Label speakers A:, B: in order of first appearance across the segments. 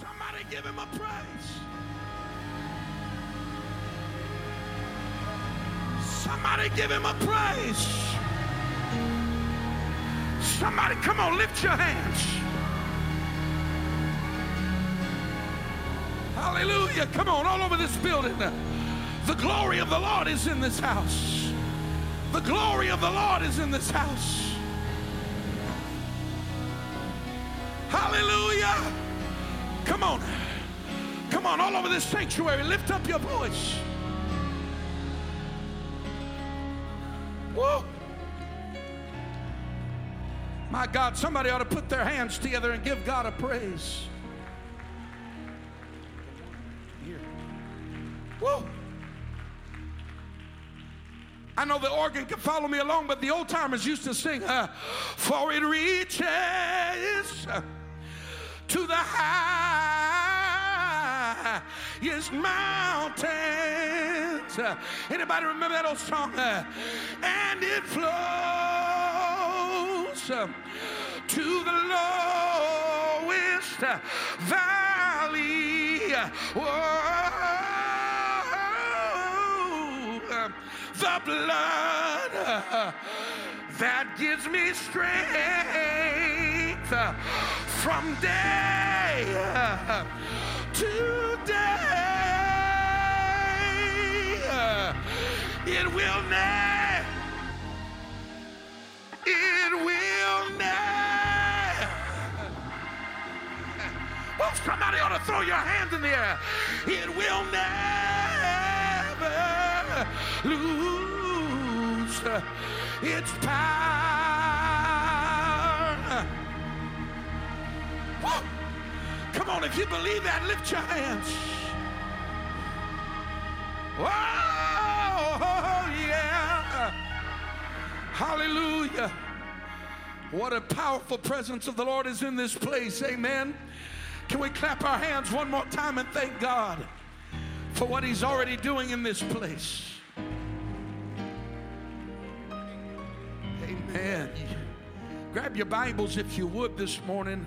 A: Somebody give him a praise. Somebody give him a praise. Somebody, come on, lift your hands. Hallelujah. Come on, all over this building. The glory of the Lord is in this house. The glory of the Lord is in this house. Hallelujah. Come on. Come on, all over this sanctuary. Lift up your voice. Woo. My God, somebody ought to put their hands together and give God a praise. Here. Woo. I know the organ can follow me along, but the old timers used to sing, uh, For it reaches to the highest mountains. Anybody remember that old song? And it flows to the lowest valley. Whoa, the blood that gives me strength from day to It will never, it will never. Oh, somebody ought to throw your hands in the air. It will never lose its power. Woo! Come on, if you believe that, lift your hands. Oh, Hallelujah. What a powerful presence of the Lord is in this place. Amen. Can we clap our hands one more time and thank God for what He's already doing in this place? Amen. Grab your Bibles if you would this morning.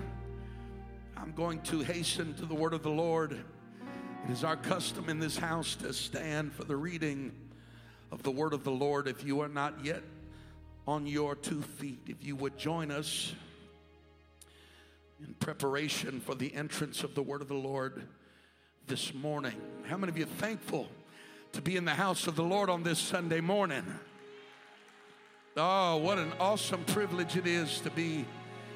A: I'm going to hasten to the word of the Lord. It is our custom in this house to stand for the reading of the word of the Lord. If you are not yet on your two feet, if you would join us in preparation for the entrance of the word of the Lord this morning. How many of you are thankful to be in the house of the Lord on this Sunday morning? Oh, what an awesome privilege it is to be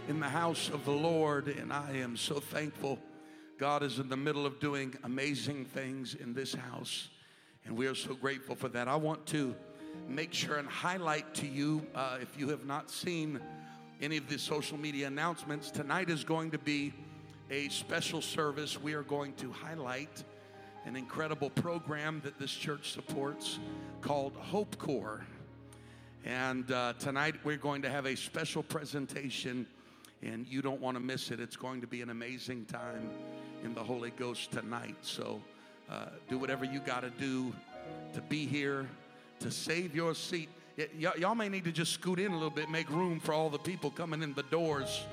A: in the house of the Lord, and I am so thankful. God is in the middle of doing amazing things in this house, and we are so grateful for that. I want to make sure and highlight to you, uh, if you have not seen any of the social media announcements, tonight is going to be a special service. We are going to highlight an incredible program that this church supports called Hope Corps. And uh, tonight we're going to have a special presentation, and you don't want to miss it. It's going to be an amazing time in the Holy Ghost tonight. So uh, do whatever you got to do to be here, to save your seat. Y- y- y'all may need to just scoot in a little bit, make room for all the people coming in the doors.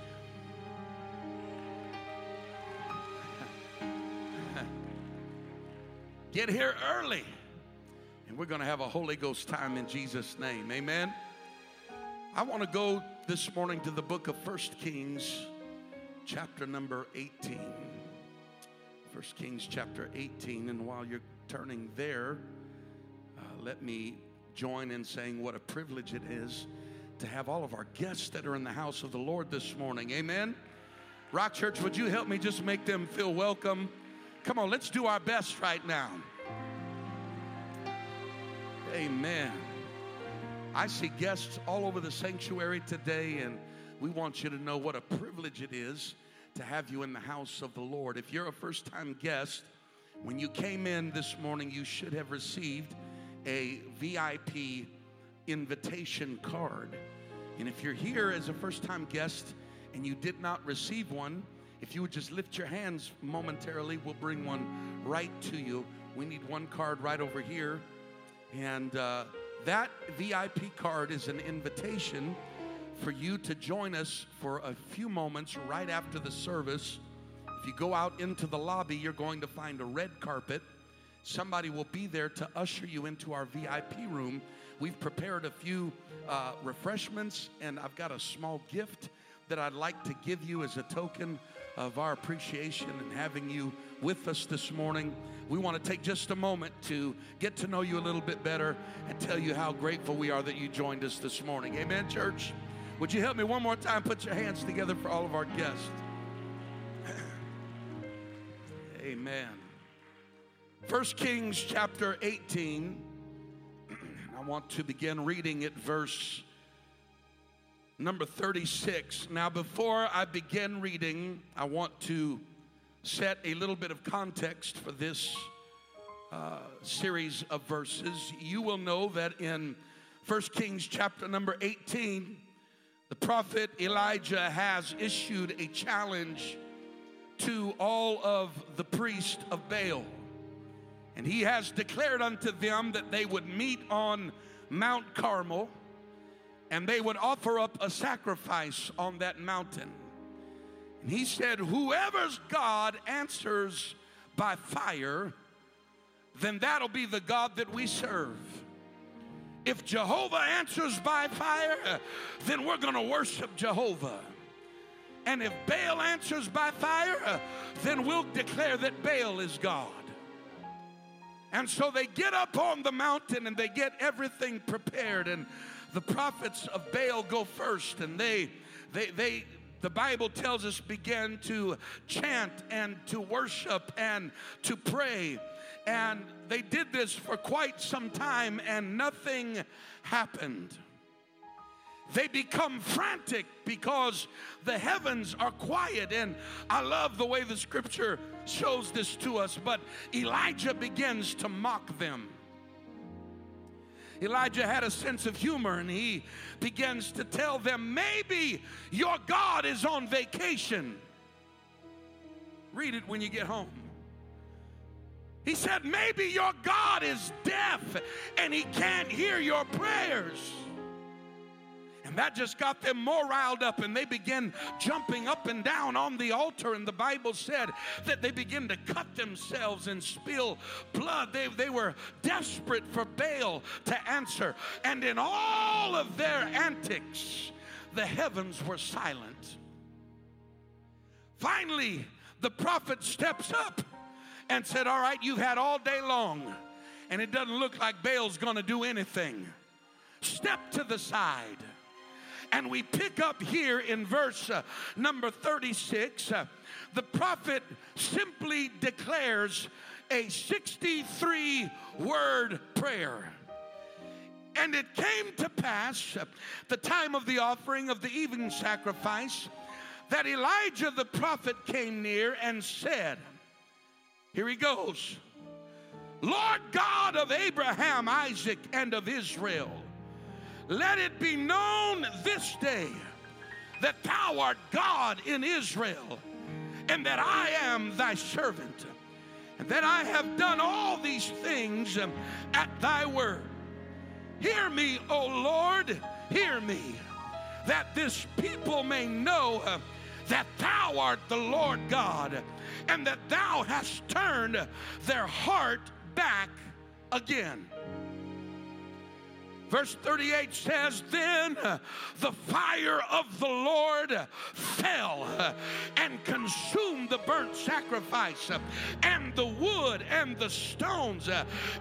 A: Get here early. And we're going to have a Holy Ghost time in Jesus' name. Amen. I want to go this morning to the book of First Kings, chapter number 18. First Kings, chapter 18. And while you're turning there, let me join in saying what a privilege it is to have all of our guests that are in the house of the Lord this morning. Amen. Rock Church, would you help me just make them feel welcome? Come on, let's do our best right now. Amen. I see guests all over the sanctuary today, and we want you to know what a privilege it is to have you in the house of the Lord. If you're a first time guest, when you came in this morning, you should have received a VIP invitation card. And if you're here as a first time guest and you did not receive one, if you would just lift your hands momentarily, we'll bring one right to you. We need one card right over here. And uh, that VIP card is an invitation for you to join us for a few moments right after the service. If you go out into the lobby, you're going to find a red carpet. Somebody will be there to usher you into our VIP room. We've prepared a few uh, refreshments, and I've got a small gift that I'd like to give you as a token of our appreciation and having you with us this morning. We want to take just a moment to get to know you a little bit better and tell you how grateful we are that you joined us this morning. Amen, church? Would you help me one more time? Put your hands together for all of our guests. Amen. First Kings chapter 18. I want to begin reading at verse number 36. Now, before I begin reading, I want to set a little bit of context for this uh, series of verses. You will know that in 1 Kings chapter number 18, the prophet Elijah has issued a challenge to all of the priests of Baal. And he has declared unto them that they would meet on Mount Carmel and they would offer up a sacrifice on that mountain. And he said, Whoever's God answers by fire, then that'll be the God that we serve. If Jehovah answers by fire, then we're going to worship Jehovah. And if Baal answers by fire, then we'll declare that Baal is God. And so they get up on the mountain and they get everything prepared. And the prophets of Baal go first and they they they the Bible tells us began to chant and to worship and to pray. And they did this for quite some time and nothing happened. They become frantic because the heavens are quiet. And I love the way the scripture shows this to us. But Elijah begins to mock them. Elijah had a sense of humor and he begins to tell them, maybe your God is on vacation. Read it when you get home. He said, maybe your God is deaf and he can't hear your prayers. And that just got them more riled up, and they began jumping up and down on the altar. And the Bible said that they began to cut themselves and spill blood. They, they were desperate for Baal to answer. And in all of their antics, the heavens were silent. Finally, the prophet steps up and said, All right, you've had all day long, and it doesn't look like Baal's to do anything. Step to the side. And we pick up here in verse uh, number 36. Uh, the prophet simply declares a 63 word prayer. And it came to pass, uh, the time of the offering of the evening sacrifice, that Elijah the prophet came near and said, Here he goes, Lord God of Abraham, Isaac, and of Israel let it be known this day that thou art God in Israel, and that I am thy servant, and that I have done all these things at thy word. Hear me, O Lord, hear me, that this people may know that thou art the Lord God, and that thou hast turned their heart back again. Verse 38 says, Then the fire of the Lord fell and consumed the burnt sacrifice and the wood and the stones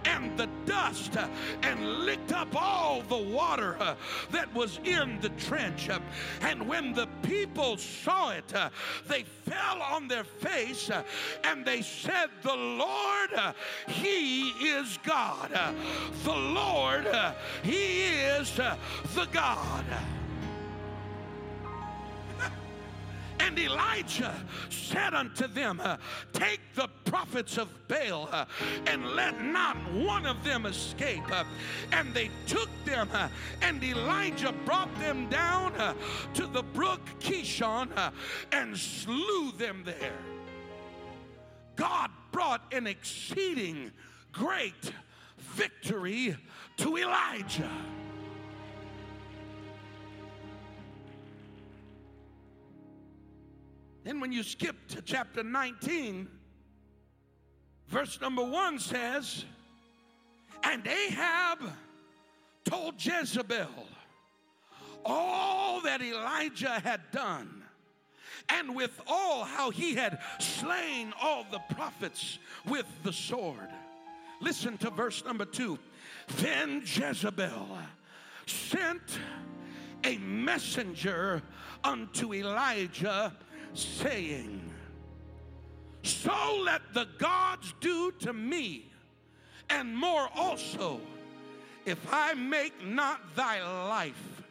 A: and the dust and licked up all the water that was in the trench. And when the people saw it, they fell on their face and they said, The Lord, He is God. The Lord, He is uh, the God. And Elijah said unto them, uh, Take the prophets of Baal uh, and let not one of them escape. And they took them, and Elijah brought them down to the brook Kishon and slew them there. God brought an exceeding great victory to Elijah. Then, when you skip to chapter 19, verse number one says, And Ahab told Jezebel all that Elijah had done and with all how he had slain all the prophets with the sword. Listen to verse number two. Then Jezebel sent a messenger unto Elijah, saying, So let the gods do to me, and more also, if I make not thy life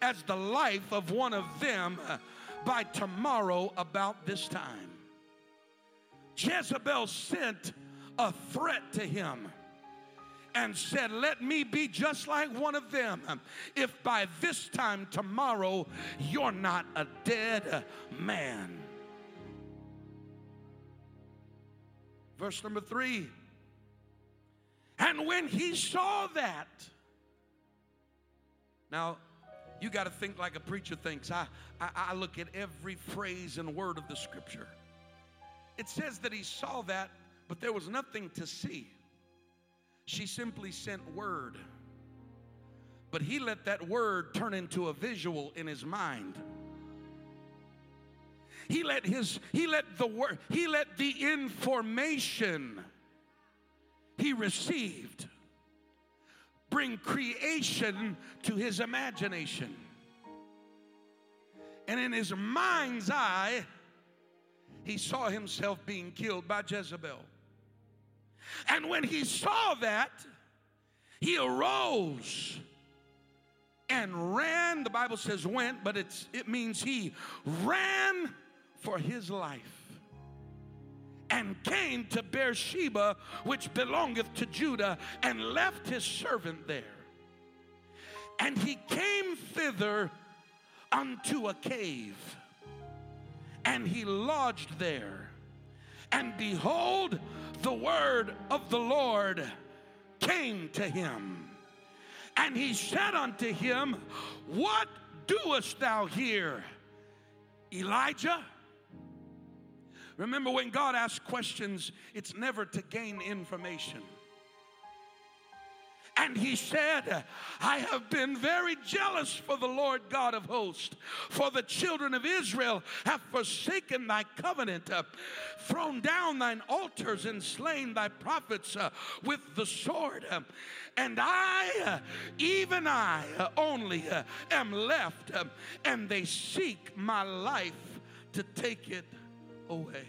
A: as the life of one of them by tomorrow about this time. Jezebel sent a threat to him and said, Let me be just like one of them. If by this time tomorrow you're not a dead man. Verse number three. And when he saw that, now you got to think like a preacher thinks. I, I, I look at every phrase and word of the scripture. It says that he saw that, but there was nothing to see. She simply sent word. But he let that word turn into a visual in his mind. He let his he let the word he let the information he received bring creation to his imagination. And in his mind's eye, he saw himself being killed by Jezebel. And when he saw that, he arose and ran. The Bible says went, but it's, it means he ran for his life and came to Beersheba, which belongeth to Judah, and left his servant there. And he came thither unto a cave, and he lodged there. And behold, the word of the Lord came to him. And he said unto him, What doest thou here, Elijah? Remember, when God asks questions, it's never to gain information. And he said, I have been very jealous for the Lord God of hosts, for the children of Israel have forsaken thy covenant, uh, thrown down thine altars, and slain thy prophets uh, with the sword. Uh, and I, uh, even I uh, only, uh, am left, and they seek my life to take it away.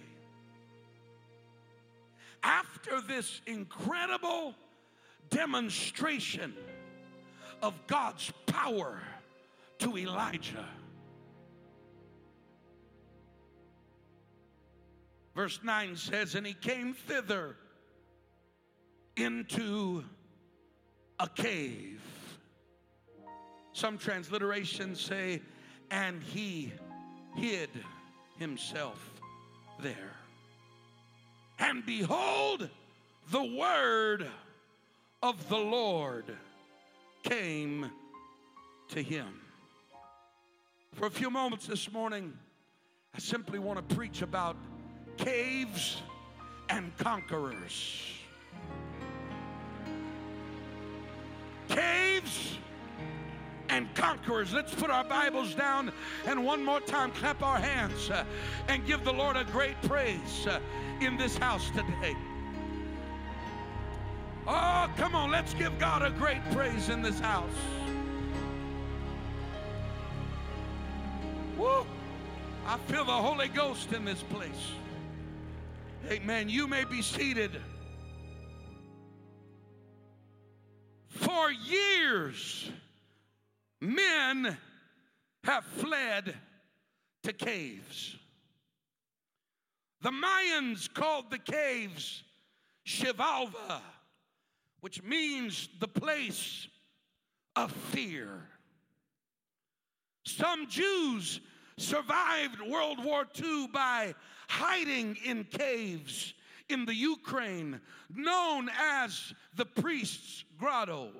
A: After this incredible demonstration of God's power to Elijah, verse 9 says, And he came thither into a cave. Some transliterations say, and he hid himself there. And behold, the word of the Lord came to him. For a few moments this morning, I simply want to preach about caves and conquerors. Caves and conquerors. Let's put our Bibles down and one more time clap our hands uh, and give the Lord a great praise uh, in this house today. Oh, come on, let's give God a great praise in this house. Woo! I feel the Holy Ghost in this place. Amen. You may be seated. For years, men have fled to caves. The Mayans called the caves Xibalba, which means the place of fear. Some Jews survived World War II by hiding in caves in the Ukraine, known as the priest's grotto.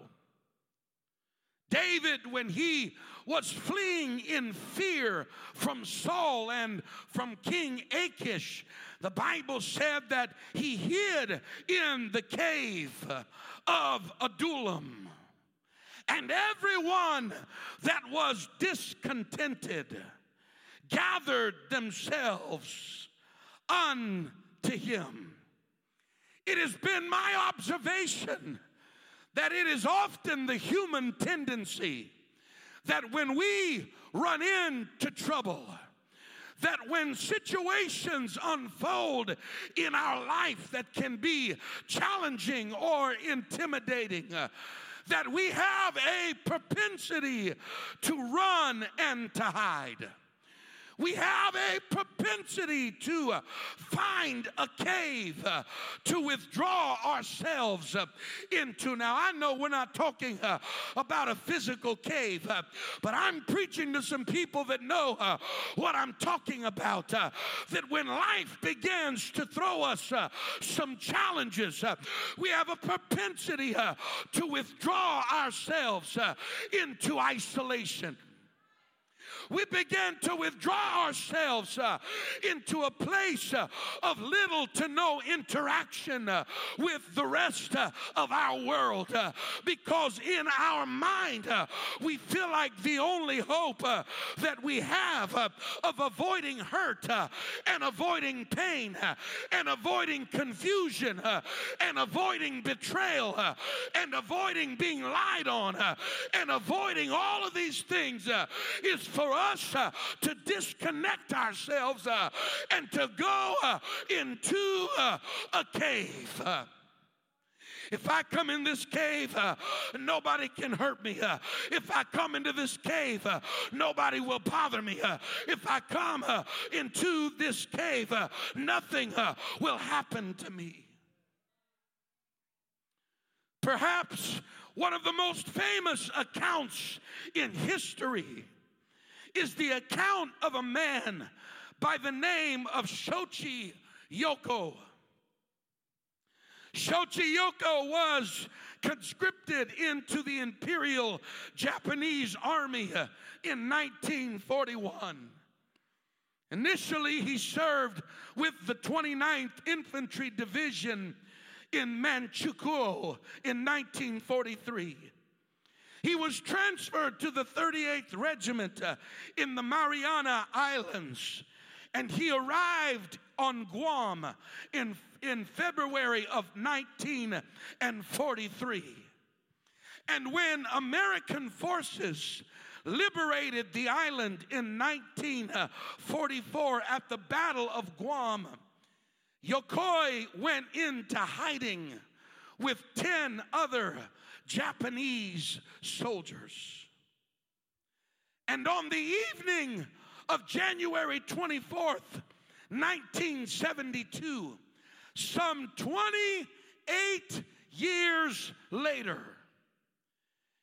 A: David, when he was fleeing in fear from Saul and from King Achish, the Bible said that he hid in the cave of Adullam. And everyone that was discontented gathered themselves unto him. It has been my observation that it is often the human tendency that when we run into trouble, that when situations unfold in our life that can be challenging or intimidating, uh, that we have a propensity to run and to hide we have a propensity to uh, find a cave uh, to withdraw ourselves uh, into. Now, I know we're not talking uh, about a physical cave, uh, but I'm preaching to some people that know uh, what I'm talking about. that when life begins to throw us some challenges, we have a propensity to withdraw ourselves into isolation we begin to withdraw ourselves uh, into a place uh, of little to no interaction uh, with the rest uh, of our world uh, because in our mind uh, we feel like the only hope that we have of avoiding hurt and avoiding pain and avoiding confusion and avoiding betrayal and avoiding being lied on and avoiding all of these things is for us uh, to disconnect ourselves uh, and to go uh, into a cave. If I come in this cave, uh, nobody can hurt me. Uh, if I come into this cave, uh, nobody will bother me. If I come into this cave, nothing will happen to me. Perhaps one of the most famous accounts in history is the account of a man by the name of Shoichi Yokoi. Shoichi Yokoi was conscripted into the Imperial Japanese Army in 1941. Initially, he served with the 29th Infantry Division in Manchukuo in 1943. He was transferred to the 38th Regiment uh, in the Mariana Islands, and he arrived on Guam in, in February of 1943. And when American forces liberated the island in 1944 at the Battle of Guam, Yokoi went into hiding with 10 other Japanese soldiers. And on the evening of January 24th, 1972, some 28 years later,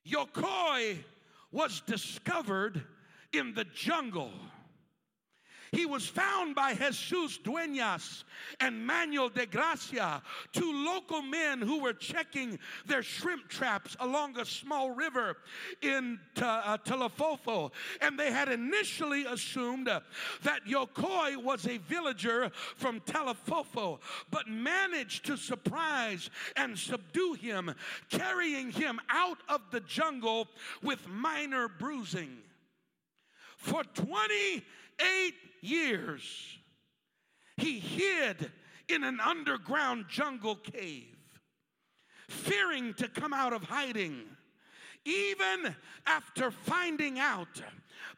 A: Yokoi was discovered in the jungle he was found by Jesus Dueñas and Manuel de Gracia, two local men who were checking their shrimp traps along a small river in uh, Talofofo. And they had initially assumed uh, that Yokoi was a villager from Talofofo, but managed to surprise and subdue him, carrying him out of the jungle with minor bruising. For 28 years, he hid in an underground jungle cave, fearing to come out of hiding. Even after finding out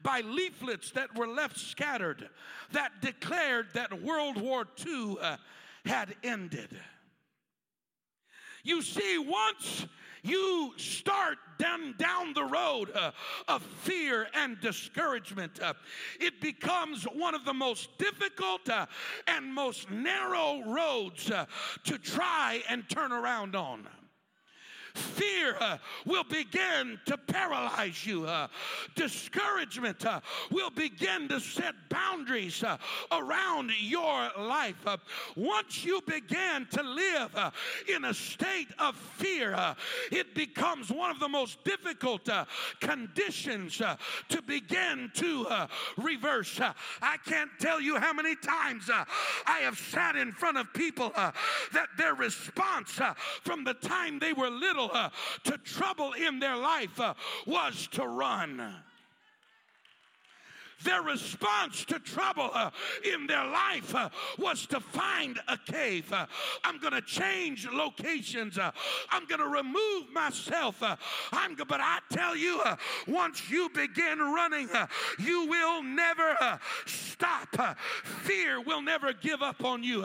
A: by leaflets that were left scattered that declared that World War II uh, had ended. You see, once you start down, down the road uh, of fear and discouragement, uh, it becomes one of the most difficult uh, and most narrow roads uh, to try and turn around on. Fear uh, will begin to paralyze you. Uh, discouragement uh, will begin to set boundaries uh, around your life. Uh. Once you begin to live uh, in a state of fear, it becomes one of the most difficult conditions to begin to reverse. I can't tell you how many times I have sat in front of people that their response from the time they were little to trouble in their life was to run. Their response to trouble uh, in their life uh, was to find a cave. Uh, I'm going to change locations. Uh, I'm going to remove myself. Uh, I'm but I tell you, uh, once you begin running, you will never stop. fear will never give up on you.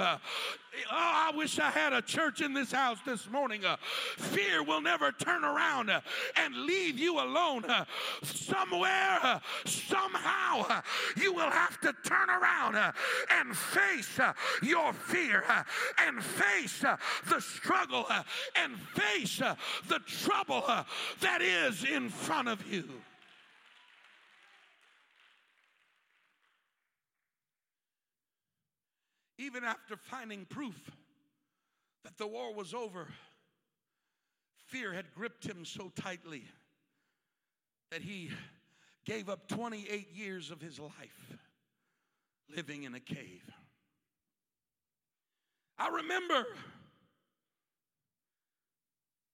A: Oh, I wish I had a church in this house this morning. Uh, fear will never turn around uh, and leave you alone. Uh, somewhere, uh, somehow, uh, you will have to turn around uh, and face your fear and face the struggle and face the trouble that is in front of you. Even after finding proof that the war was over, fear had gripped him so tightly that he gave up 28 years of his life living in a cave. I remember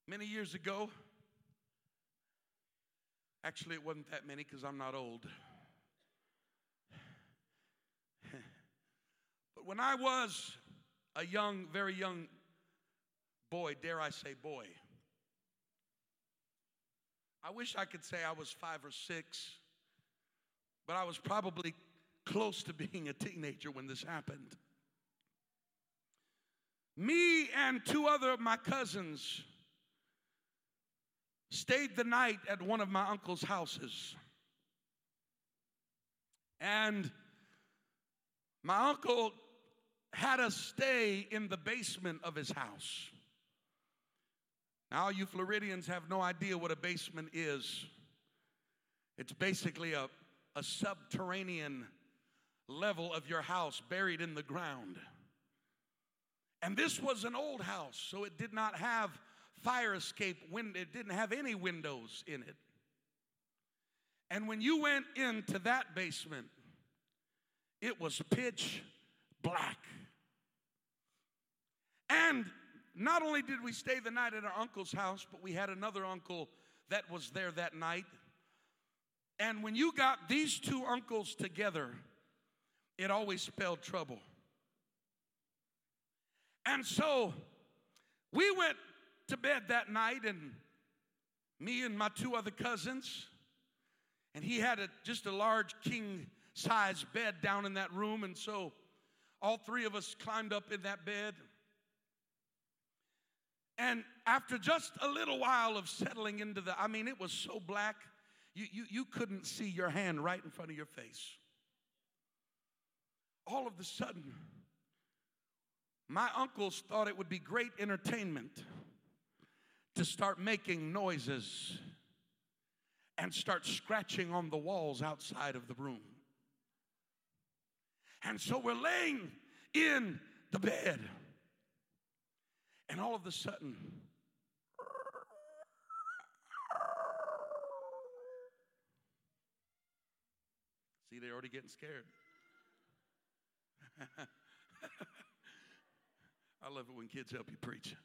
A: many years ago, actually, it wasn't that many because I'm not old. But when I was a young, very young boy, dare I say boy, I wish I could say I was five or six, but I was probably close to being a teenager when this happened. Me and two other of my cousins stayed the night at one of my uncle's houses. And my uncle had us stay in the basement of his house. Now, you Floridians have no idea what a basement is. It's basically a, a subterranean level of your house buried in the ground. And this was an old house, so it did not have fire escape window, it didn't have any windows in it. And when you went into that basement, it was pitch black. And not only did we stay the night at our uncle's house, but we had another uncle that was there that night. And when you got these two uncles together, it always spelled trouble. And so we went to bed that night, and me and my two other cousins, and he had a, just a large king size bed down in that room. And so all three of us climbed up in that bed. And after just a little while of settling into the, I mean, it was so black, you, you, you couldn't see your hand right in front of your face. All of a sudden, my uncles thought it would be great entertainment to start making noises and start scratching on the walls outside of the room. And so we're laying in the bed. And all of a sudden, see, they're already getting scared. I love it when kids help you preach.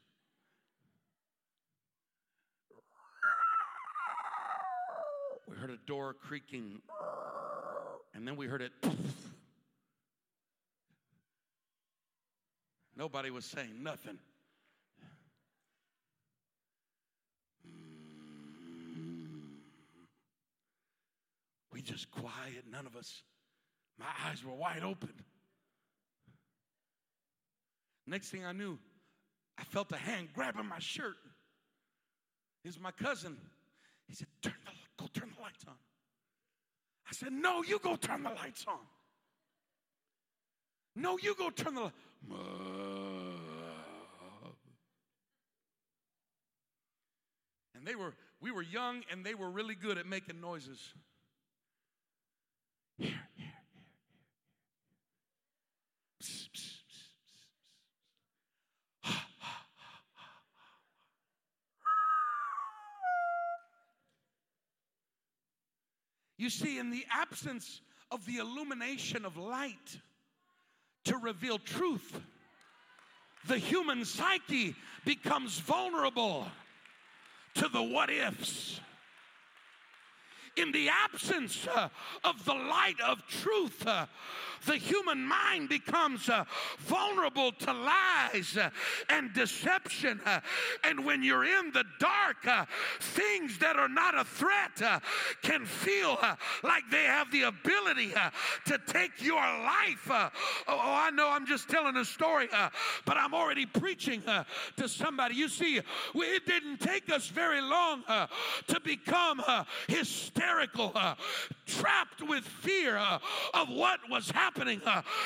A: We heard a door creaking, and then we heard it. Nobody was saying nothing. We just quiet, none of us. My eyes were wide open. Next thing I knew, I felt a hand grabbing my shirt. Is my cousin. He said, turn the, go turn the lights on. I said, no, you go turn the lights on. No, you go turn the lights And they were, we were young and they were really good at making noises. You see, in the absence of the illumination of light to reveal truth, the human psyche becomes vulnerable to the what ifs. In the absence uh, of the light of truth, uh, the human mind becomes uh, vulnerable to lies uh, and deception. Uh, and when you're in the dark, uh, things that are not a threat uh, can feel uh, like they have the ability to take your life. Oh, oh, I know I'm just telling a story, but I'm already preaching to somebody. You see, it didn't take us very long to become hysterical, trapped with fear of what was happening happening.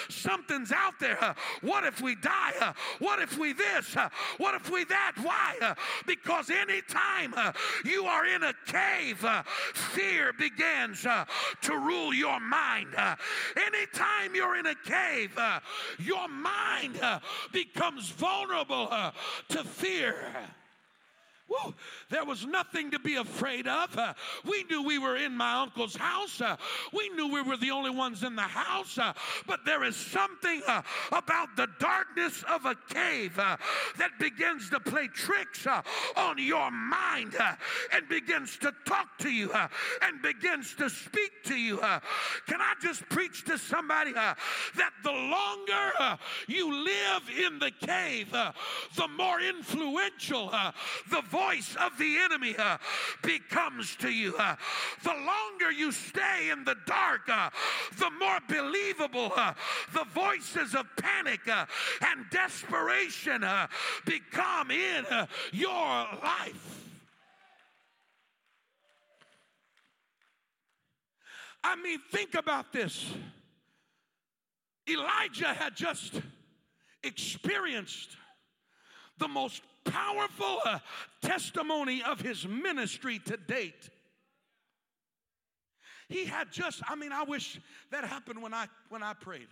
A: Something's out there. What if we die? What if we this? What if we that? Why? Because anytime uh, you are in a cave, fear begins to rule your mind. anytime you're in a cave, your mind becomes vulnerable to fear. Woo, there was nothing to be afraid of. Uh, we knew we were in my uncle's house. Uh, we knew we were the only ones in the house. Uh, but there is something uh, about the darkness of a cave uh, that begins to play tricks uh, on your mind and begins to talk to you and begins to speak to you. can I just preach to somebody that the longer you live in the cave, the more influential the voice of the enemy uh, becomes to you. Uh, the longer you stay in the dark, uh, the more believable uh, the voices of panic uh, and desperation uh, become in your life. I mean, think about this. Elijah had just experienced the most powerful uh, testimony of his ministry to date. He had just, I mean, I wish that happened when I when I prayed.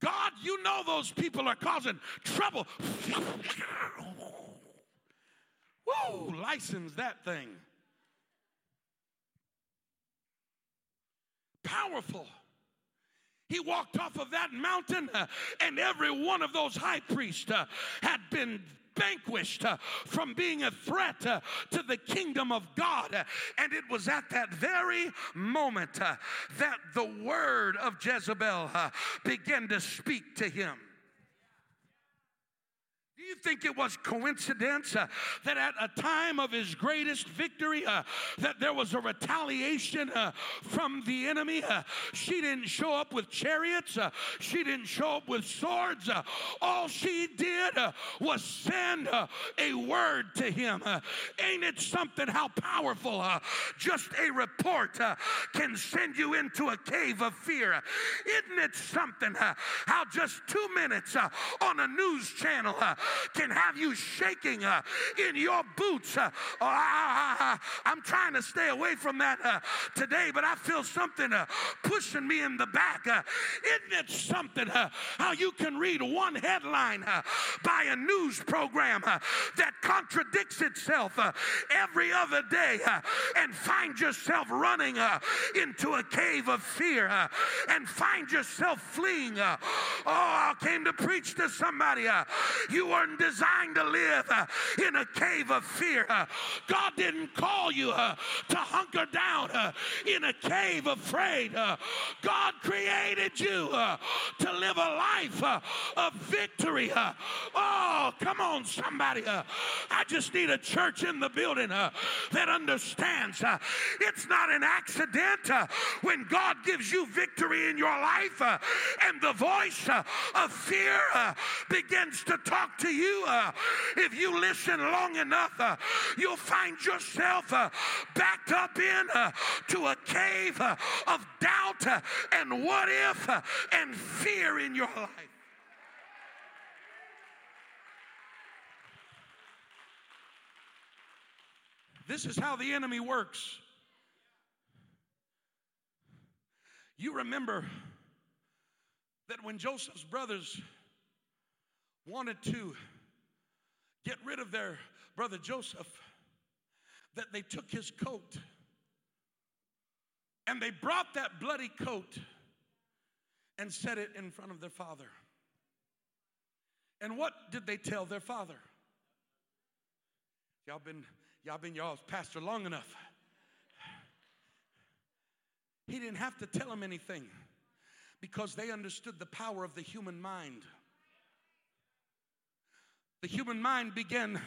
A: God, you know those people are causing trouble. Whoa, license that thing. Powerful. He walked off of that mountain, uh, and every one of those high priests uh, had been vanquished uh, from being a threat to the kingdom of God. And it was at that very moment that the word of Jezebel began to speak to him. Do you think it was coincidence uh, that at a time of his greatest victory uh, that there was a retaliation uh, from the enemy? Uh, she didn't show up with chariots. Uh, she didn't show up with swords. Uh, all she did was send a word to him. ain't it something how powerful just a report can send you into a cave of fear? Isn't it something how just two minutes on a news channel can have you shaking uh, in your boots. Uh, I, am trying to stay away from that uh, today, but I feel something uh, pushing me in the back. Uh, isn't it something uh, how you can read one headline by a news program that contradicts itself every other day and find yourself running into a cave of fear and find yourself fleeing? oh, I came to preach to somebody. you weren't designed to live uh, in a cave of fear. Uh, God didn't call you uh, to hunker down uh, in a cave afraid. Uh, God created you uh, to live a life of victory. oh, come on, somebody. I just need a church in the building that understands it's not an accident when God gives you victory in your life and the voice of fear begins to talk to you, uh, if you listen long enough, uh, you'll find yourself uh, backed up in uh, to a cave uh, of doubt uh, and what if and fear in your life. This is how the enemy works. You remember that when Joseph's brothers wanted to get rid of their brother Joseph, that they took his coat and they brought that bloody coat and set it in front of their father. And what did they tell their father? Y'all been y'all been y'all's pastor long enough. He didn't have to tell them anything because they understood the power of the human mind. The human mind began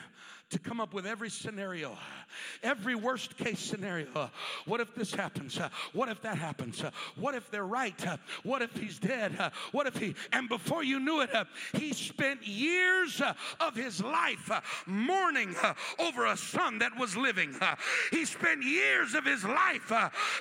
A: to come up with every scenario, every worst case scenario. What if this happens? What if that happens? What if they're right? What if he's dead? What if he, and before you knew it, he spent years of his life mourning over a son that was living. He spent years of his life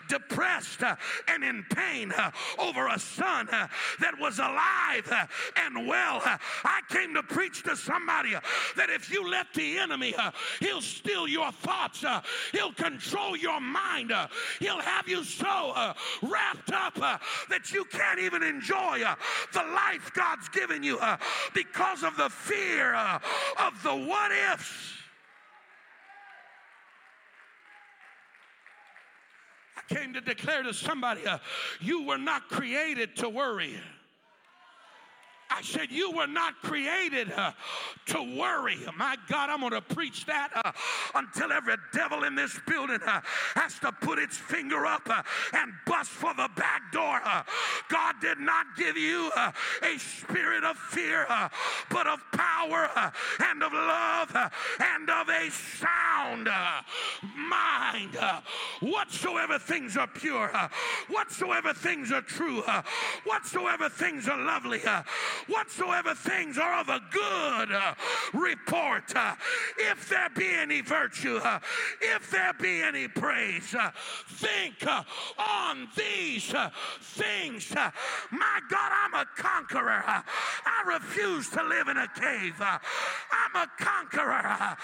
A: depressed and in pain over a son that was alive and well. I came to preach to somebody that if you let the enemy enemy. Uh, he'll steal your thoughts. Uh, he'll control your mind. Uh, he'll have you so wrapped up that you can't even enjoy the life God's given you because of the fear of the what ifs. I came to declare to somebody uh, you were not created to worry. I said, You were not created uh, to worry. My God, I'm going to preach that uh, until every devil in this building uh, has to put its finger up uh, and bust for the back door. Uh. God did not give you uh, a spirit of fear, but of power and of love and of a sound mind. whatsoever things are pure, whatsoever things are true, whatsoever things are lovely whatsoever things are of a good uh, report, uh, if there be any virtue, uh, if there be any praise, uh, think uh, on these uh, things. my God, I'm a conqueror. I refuse to live in a cave. I'm a conqueror. I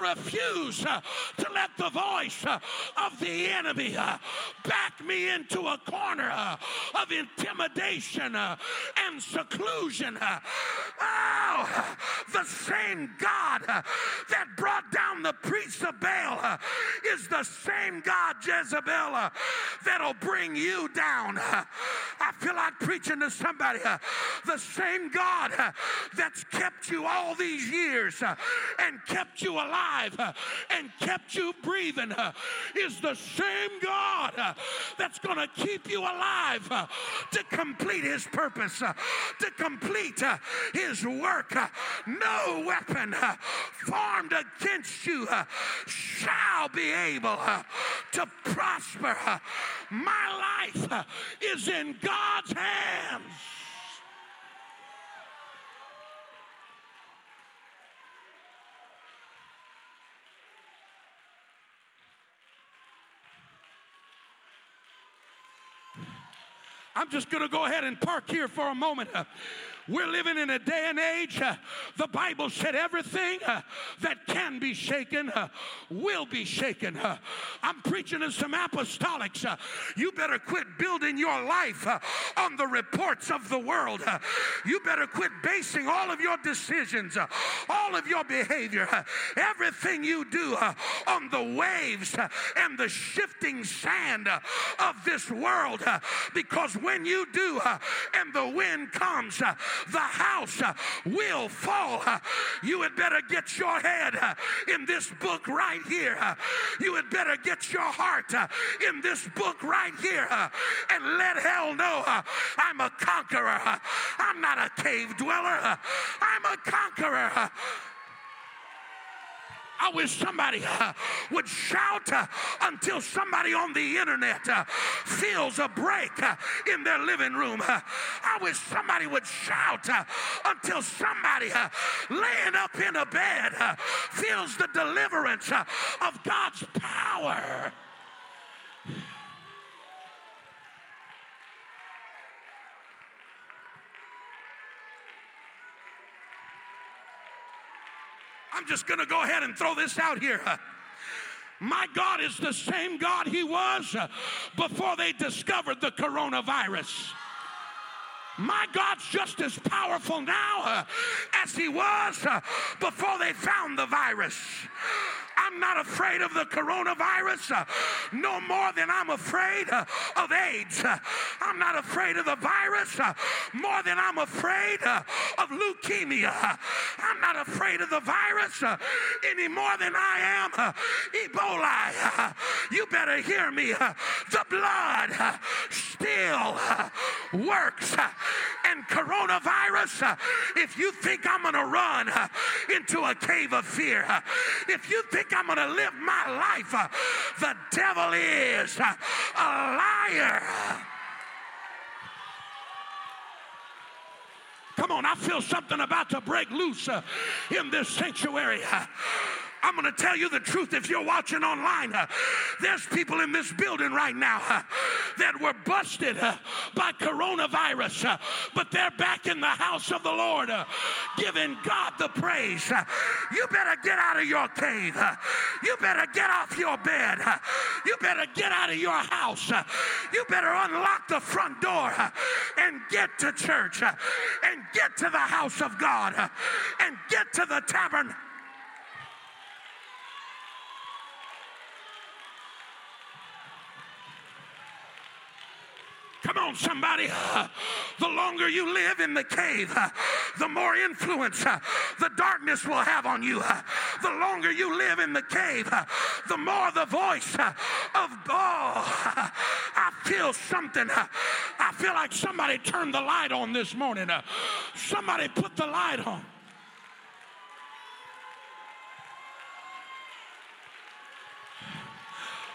A: refuse to let the voice of the enemy back me into a corner of intimidation and seclusion Oh, the same God that brought down the priests of Baal is the same God, Jezebel, that'll bring you down. I feel like preaching to somebody. The same God that's kept you all these years and kept you alive and kept you breathing is the same God that's going to keep you alive to complete his purpose, to complete complete uh, his work. Uh, no weapon uh, formed against you shall be able to prosper. My life is in God's hands. I'm just going to go ahead and park here for a moment. We're living in a day and age, uh, the Bible said everything uh, that can be shaken uh, will be shaken. Uh, I'm preaching to some apostolics. Uh, you better quit building your life uh, on the reports of the world. you better quit basing all of your decisions, all of your behavior, everything you do on the waves and the shifting sand of this world. because when you do and the wind comes, the house uh, will fall. Uh, you had better get your head uh, in this book right here. Uh, you had better get your heart uh, in this book right here uh, and let hell know I'm a conqueror. I'm not a cave dweller. I'm a conqueror. I wish somebody uh, would shout uh, until somebody on the internet uh, feels a break uh, in their living room. Uh, I wish somebody would shout uh, until somebody laying up in a bed feels the deliverance of God's power. I'm just going to go ahead and throw this out here. My God is the same God he was before they discovered the coronavirus. My God's just as powerful now uh, as he was uh, before they found the virus. I'm not afraid of the coronavirus uh, no more than I'm afraid uh, of AIDS. Uh, I'm not afraid of the virus uh, more than I'm afraid uh, of leukemia. I'm not afraid of the virus uh, any more than I am Ebola. You better hear me. The blood still works. And coronavirus, if you think I'm going to run into a cave of fear, if you think I'm going to live my life. Uh, the devil is uh, a liar. Come on, I feel something about to break loose uh, in this sanctuary. I'm going to tell you the truth if you're watching online. Uh, there's people in this building right now uh, that were busted uh, by coronavirus, uh, but they're back in the house of the Lord uh, giving God the praise. Uh, you better get out of your cave. you better get off your bed. you better get out of your house. you better unlock the front door and get to church and get to the house of God and get to the tabernacle Come on, somebody. The longer you live in the cave, the more influence the darkness will have on you. The longer you live in the cave, the more the voice of God. I feel something. I feel like somebody turned the light on this morning. Somebody put the light on.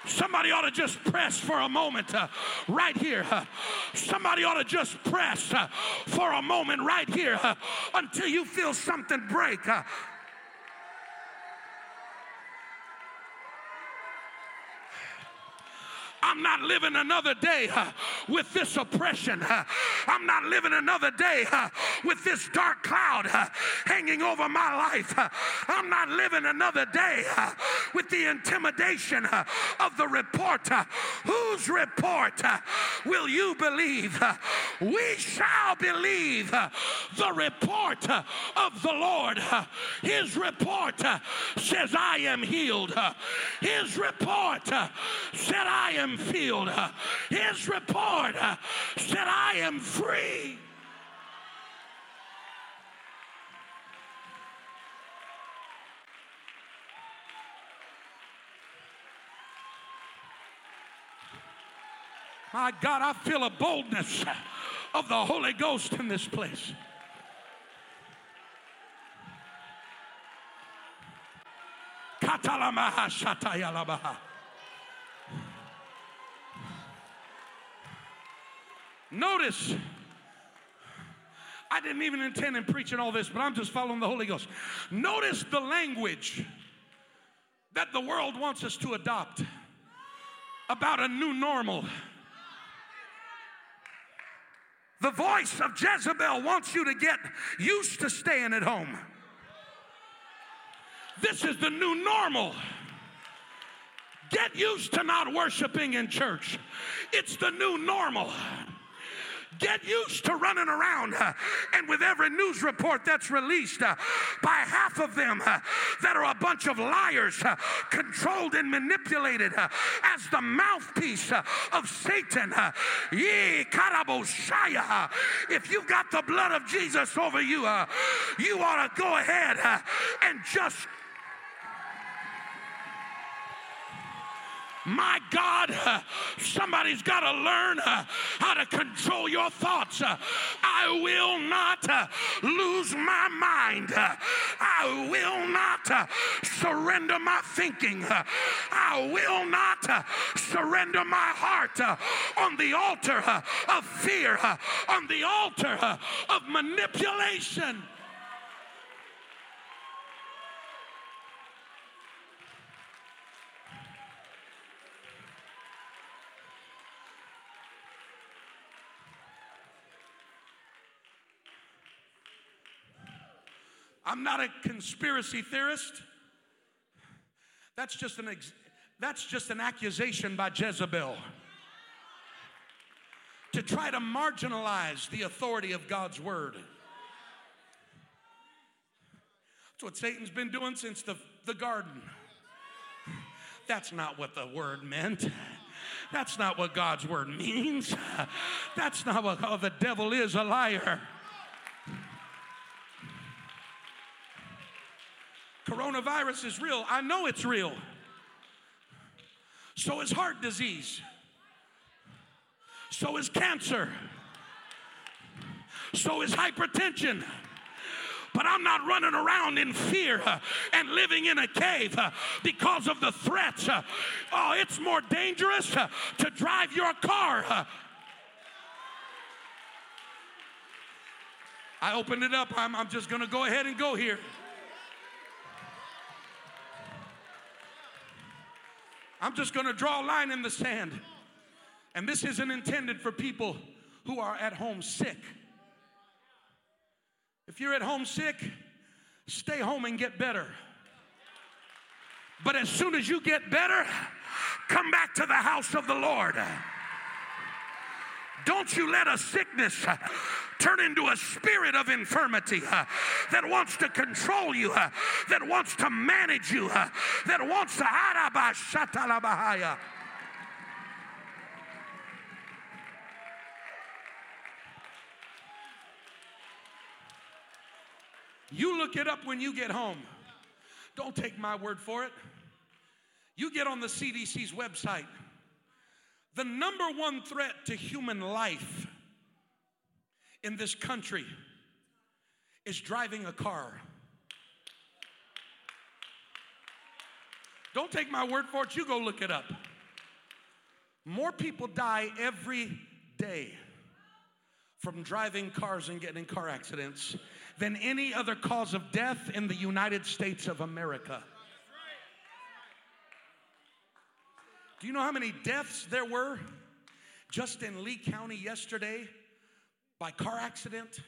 A: Somebody ought to just press for a moment uh, right here. Uh, somebody ought to just press uh, for a moment right here uh, until you feel something break. I'm not living another day with this oppression. I'm not living another day with this dark cloud hanging over my life. I'm not living another day with the intimidation of the report. Whose report will you believe? We shall believe the report of the Lord. His report says, I am healed. His report said, I am filled. Uh, his report uh, said, I am free. My God, I feel a boldness of the Holy Ghost in this place. Katalamaha Notice, I didn't even intend in preaching all this, but I'm just following the Holy Ghost. Notice the language that the world wants us to adopt about a new normal. The voice of Jezebel wants you to get used to staying at home. This is the new normal. Get used to not worshiping in church. It's the new normal. Get used to running around. Uh, and with every news report that's released uh, by half of them uh, that are a bunch of liars, uh, controlled and manipulated uh, as the mouthpiece uh, of Satan. Ye karaboshaya. If you've got the blood of Jesus over you, you ought to go ahead and just My God, somebody's got to learn how to control your thoughts. I will not lose my mind. I will not surrender my thinking. I will not surrender my heart on the altar of fear, on the altar of manipulation. I'm not a conspiracy theorist. That's just an ex- That's just an accusation by Jezebel to try to marginalize the authority of God's word. That's what Satan's been doing since the, the garden. That's not what the word meant. That's not what God's word means. That's not what oh, the devil is a liar. Coronavirus is real. I know it's real. So is heart disease. So is cancer. So is hypertension but I'm not running around in fear uh, and living in a cave uh, because of the threats. Uh, oh, it's more dangerous to drive your car. I opened it up. I'm, I'm just going to go ahead and go here. I'm just going to draw a line in the sand. And this isn't intended for people who are at home sick. If you're at home sick, stay home and get better. But as soon as you get better, come back to the house of the Lord. Don't you let a sickness turn into a spirit of infirmity uh, that wants to control you, uh, that wants to manage you, uh, that wants to. You look it up when you get home. Don't take my word for it. You get on the CDC's website. The number one threat to human life in this country is driving a car. Don't take my word for it, you go look it up. More people die every day from driving cars and getting in car accidents than any other cause of death in the United States of America. Do you know how many deaths there were just in Lee County yesterday by car accident?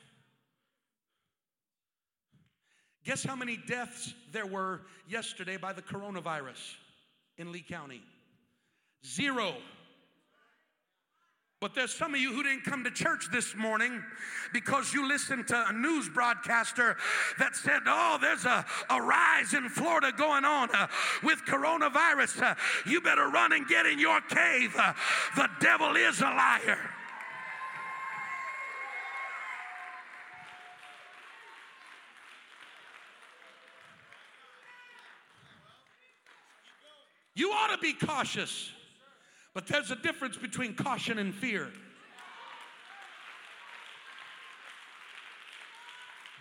A: Guess how many deaths there were yesterday by the coronavirus in Lee County? Zero. But there's some of you who didn't come to church this morning because you listened to a news broadcaster that said, Oh, there's a, a rise in Florida going on uh, with coronavirus. Uh, you better run and get in your cave. Uh, the devil is a liar. You ought to be cautious. But there's a difference between caution and fear.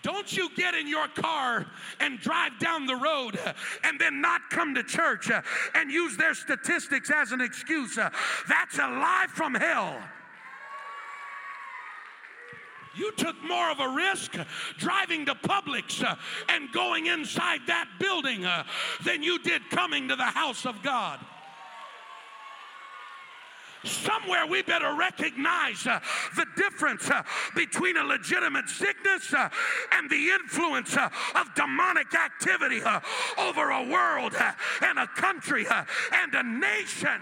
A: Don't you get in your car and drive down the road and then not come to church and use their statistics as an excuse. That's a lie from hell. You took more of a risk driving to Publix and going inside that building than you did coming to the house of God. Somewhere we better recognize uh, the difference uh, between a legitimate sickness uh, and the influence uh, of demonic activity uh, over a world uh, and a country and a nation.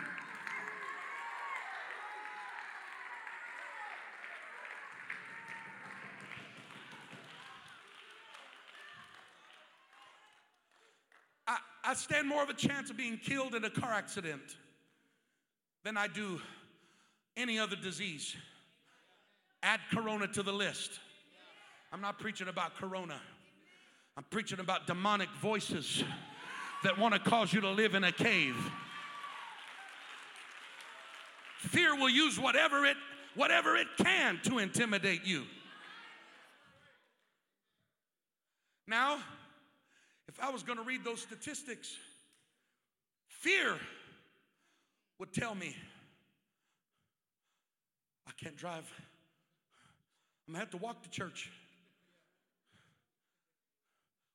A: I, I stand more of a chance of being killed in a car accident than I do any other disease. Add corona to the list. I'm not preaching about corona, I'm preaching about demonic voices that want to cause you to live in a cave. Fear will use whatever it whatever it can to intimidate you. Now, if I was going to read those statistics, fear would tell me, I can't drive. I'm gonna have to walk to church.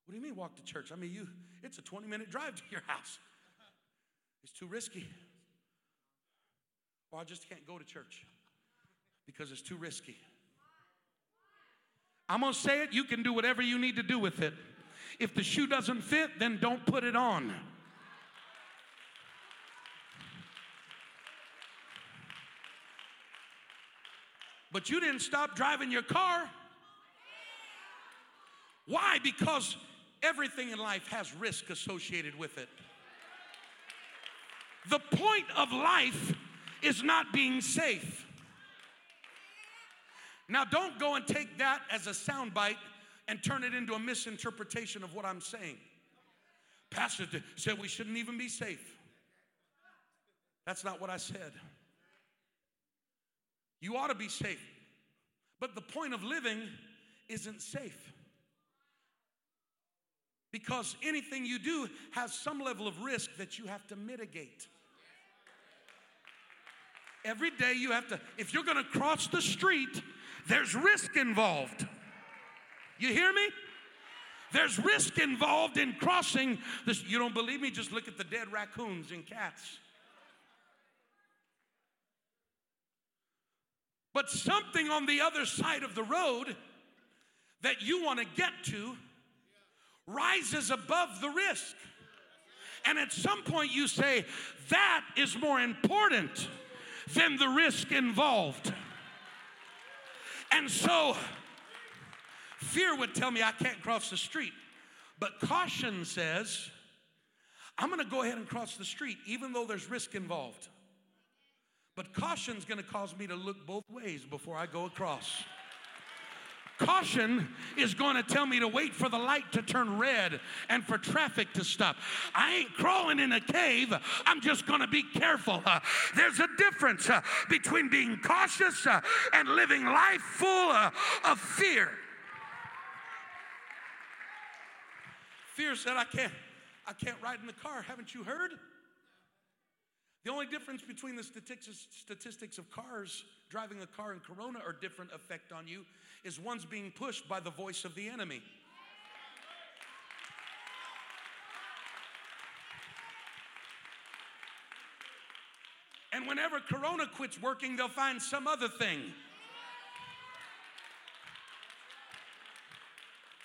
A: What do you mean walk to church? I mean, you it's a 20 minute drive to your house. It's too risky. Or I just can't go to church because it's too risky. I'm gonna say it, you can do whatever you need to do with it. If the shoe doesn't fit, then don't put it on. But you didn't stop driving your car. Why? Because everything in life has risk associated with it. The point of life is not being safe. Now, don't go and take that as a soundbite and turn it into a misinterpretation of what I'm saying. Pastor said we shouldn't even be safe. That's not what I said. You ought to be safe. But the point of living isn't safe. Because anything you do has some level of risk that you have to mitigate. Every day you have to, if you're gonna cross the street, there's risk involved. You hear me? There's risk involved in crossing this. You don't believe me? Just look at the dead raccoons and cats. But something on the other side of the road that you want to get to rises above the risk. And at some point you say, that is more important than the risk involved. And so, fear would tell me I can't cross the street. But caution says, I'm gonna go ahead and cross the street, even though there's risk involved. But caution's gonna cause me to look both ways before I go across. Caution is going to tell me to wait for the light to turn red and for traffic to stop. I ain't crawling in a cave. I'm just going to be careful. Uh, there's a difference uh, between being cautious uh, and living life full uh, of fear. Fear said, I can't, I can't ride in the car. Haven't you heard? The only difference between the statistics, of cars driving a car and corona or different effect on you is one's being pushed by the voice of the enemy. And whenever corona quits working, they'll find some other thing.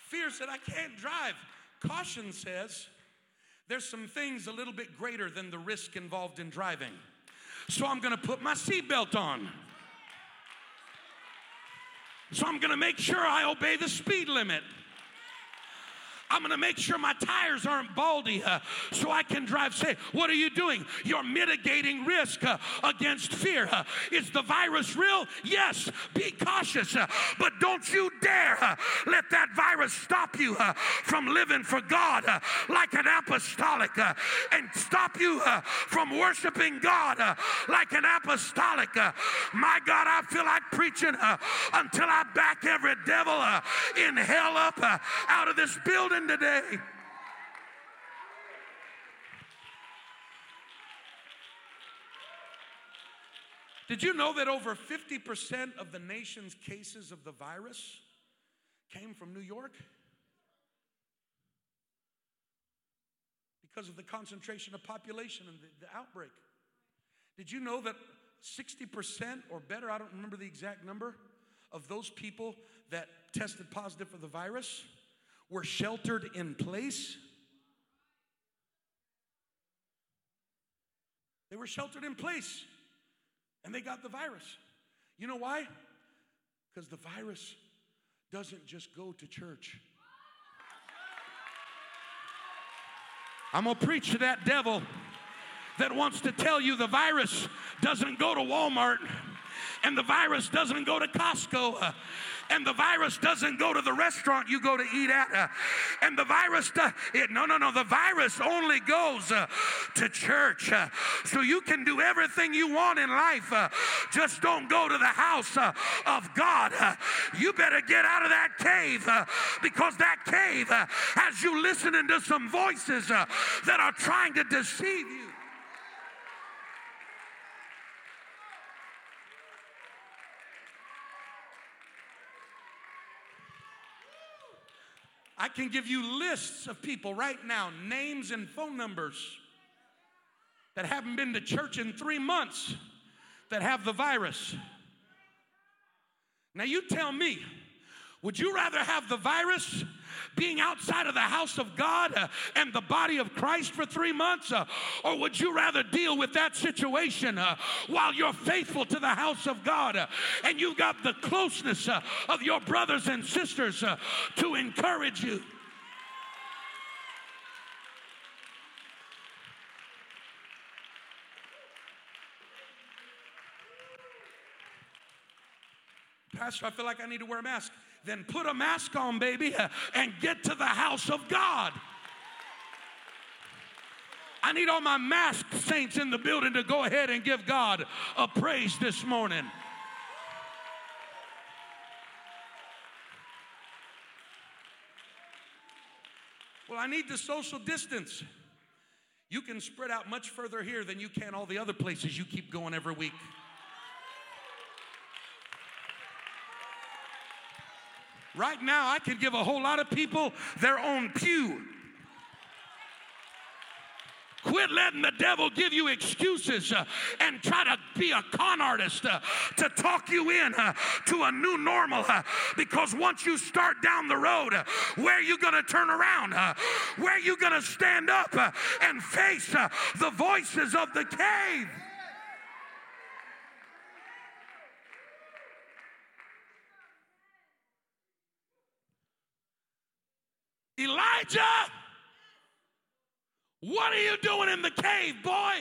A: Fear said, I can't drive. Caution says, there's some things a little bit greater than the risk involved in driving. So I'm gonna put my seatbelt on. So I'm gonna make sure I obey the speed limit. I'm going to make sure my tires aren't baldy uh, so I can drive safe. What are you doing? You're mitigating risk uh, against fear. Uh, is the virus real? Yes. Be cautious, uh, but don't you dare uh, let that virus stop you uh, from living for God like an apostolic and stop you from worshiping God like an apostolic. my God, I feel like preaching until I back every devil in hell up out of this building today. Did you know that over 50% of the nation's cases of the virus came from New York? Because of the concentration of population and the, the outbreak. Did you know that 60% or better, I don't remember the exact number, of those people that tested positive for the virus were sheltered in place. They were sheltered in place and they got the virus. You know why? Because the virus doesn't just go to church. I'm gonna preach to that devil that wants to tell you the virus doesn't go to Walmart and the virus doesn't go to Costco and the virus doesn't go to the restaurant you go to eat at, uh, and the virus, do, it, no, no, no, the virus only goes uh, to church. Uh, so you can do everything you want in life, uh, just don't go to the house uh, of God. Uh, you better get out of that cave because that cave has you listening to some voices that are trying to deceive you. I can give you lists of people right now, names and phone numbers that haven't been to church in three months that have the virus. Now, you tell me, would you rather have the virus being outside of the house of God uh, and the body of Christ for three months? Uh, or would you rather deal with that situation uh, while you're faithful to the house of God uh, and you've got the closeness uh, of your brothers and sisters uh, to encourage you? Pastor, I feel like I need to wear a mask. Then put a mask on, baby, and get to the house of God. I need all my masked saints in the building to go ahead and give God a praise this morning. Well, I need the social distance. You can spread out much further here than you can all the other places you keep going every week. Right now, I could give a whole lot of people their own pew. Quit letting the devil give you excuses uh, and try to be a con artist uh, to talk you in uh, to a new normal. uh, because once you start down the road, uh, where are you going to turn around? Uh, where are you going to stand up and face the voices of the cave? Elijah, what are you doing in the cave, boy?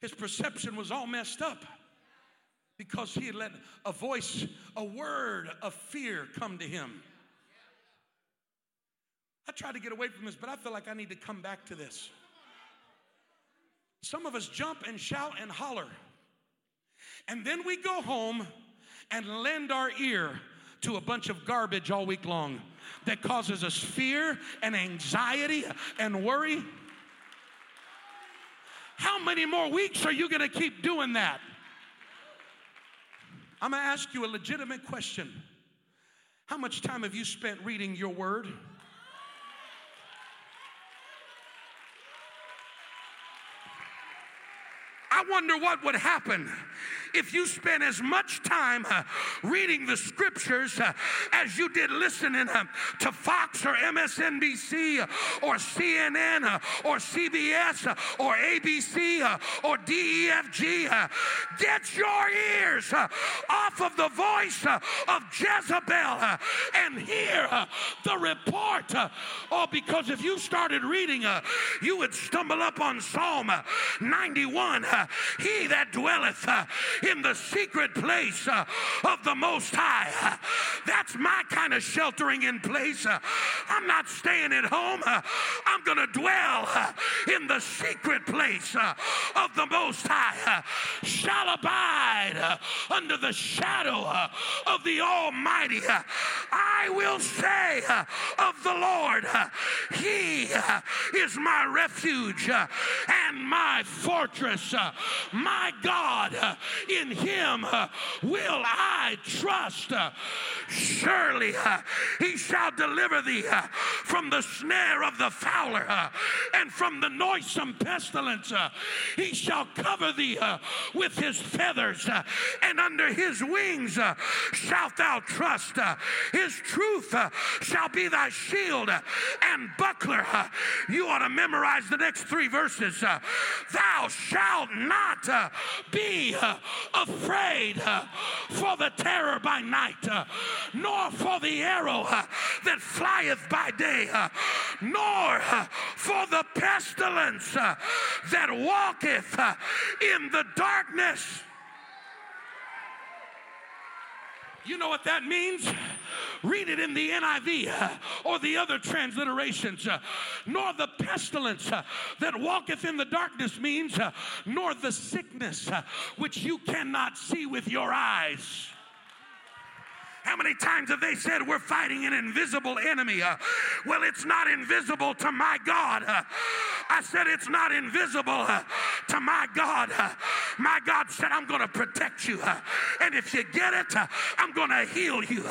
A: His perception was all messed up because he had let a voice, a word of fear come to him. I tried to get away from this, but I feel like I need to come back to this. Some of us jump and shout and holler, and then we go home and lend our ear to a bunch of garbage all week long that causes us fear and anxiety and worry. How many more weeks are you going to keep doing that? I'm going to ask you a legitimate question. How much time have you spent reading your word? I wonder what would happen if you spent as much time uh, reading the scriptures uh, as you did listening uh, to Fox or MSNBC uh, or CNN uh, or CBS uh, or ABC or DEFG. Get your ears off of the voice of Jezebel and hear the report. Oh, because if you started reading, you would stumble up on Psalm uh, 91. uh, He that dwelleth in the secret place uh, of the Most High. That's my kind of sheltering in place. I'm not staying at home. I'm going to dwell uh, in the secret place uh, of the Most High. Shall abide uh, under the shadow uh, of the Almighty. I will say uh, of the Lord, He is my refuge and my fortress. My God, in Him uh, will I trust. uh, Surely uh, He shall deliver thee uh, from the snare of the fowler uh, and from the noisome pestilence. Uh. He shall cover thee with His feathers, and under His wings shalt thou trust. His truth shall be thy shield and buckler. You ought to memorize the next three verses. Thou shalt not be afraid uh, for the terror by night, uh, nor for the arrow uh, that flieth by day, nor for the pestilence that walketh in the darkness. You know what that means? Read it in the NIV uh, or the other transliterations. uh, nor the pestilence uh, that walketh in the darkness means, nor the sickness which you cannot see with your eyes. How many times have they said we're fighting an invisible enemy? Uh, well, it's not invisible to my God. Uh, I said it's not invisible uh, to my God. Uh, my God said, I'm going to protect you. uh, and if you get it, uh, I'm going to heal you.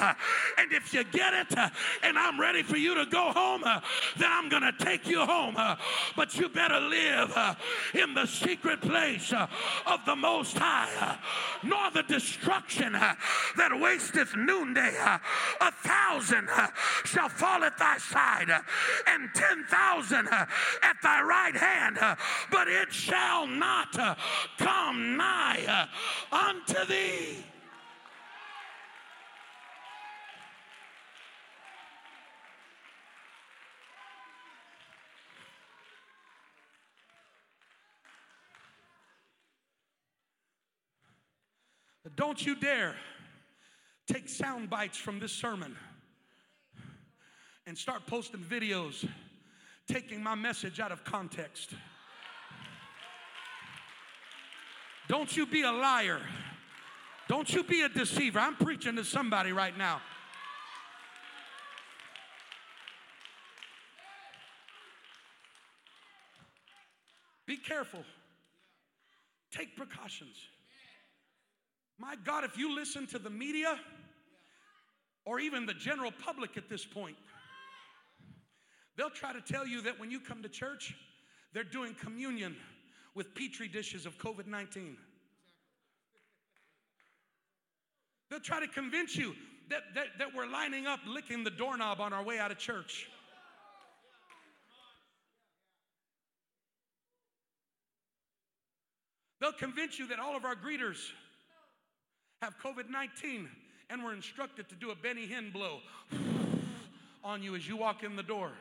A: and if you get it and I'm ready for you to go home, then I'm going to take you home. but you better live in the secret place of the Most High, nor the destruction that wasteth new uh, a thousand uh, shall fall at thy side, uh, and ten thousand at thy right hand, but it shall not come nigh unto thee. Don't you dare take sound bites from this sermon and start posting videos taking my message out of context. Don't you be a liar. Don't you be a deceiver. I'm preaching to somebody right now. Be careful. Take precautions. My God, if you listen to the media or even the general public at this point, they'll try to tell you that when you come to church, they're doing communion with petri dishes of COVID 19. They'll try to convince you that, that, that we're lining up licking the doorknob on our way out of church. They'll convince you that all of our greeters have COVID 19 and were instructed to do a Benny Hinn blow on you as you walk in the door.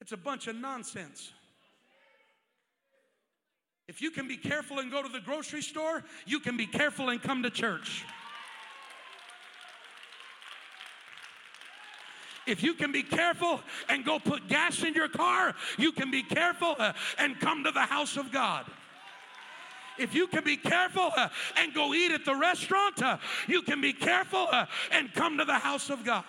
A: It's a bunch of nonsense. If you can be careful and go to the grocery store, you can be careful and come to church. If you can be careful and go put gas in your car, you can be careful uh, and come to the house of God. If you can be careful uh, and go eat at the restaurant, uh, you can be careful uh, and come to the house of God.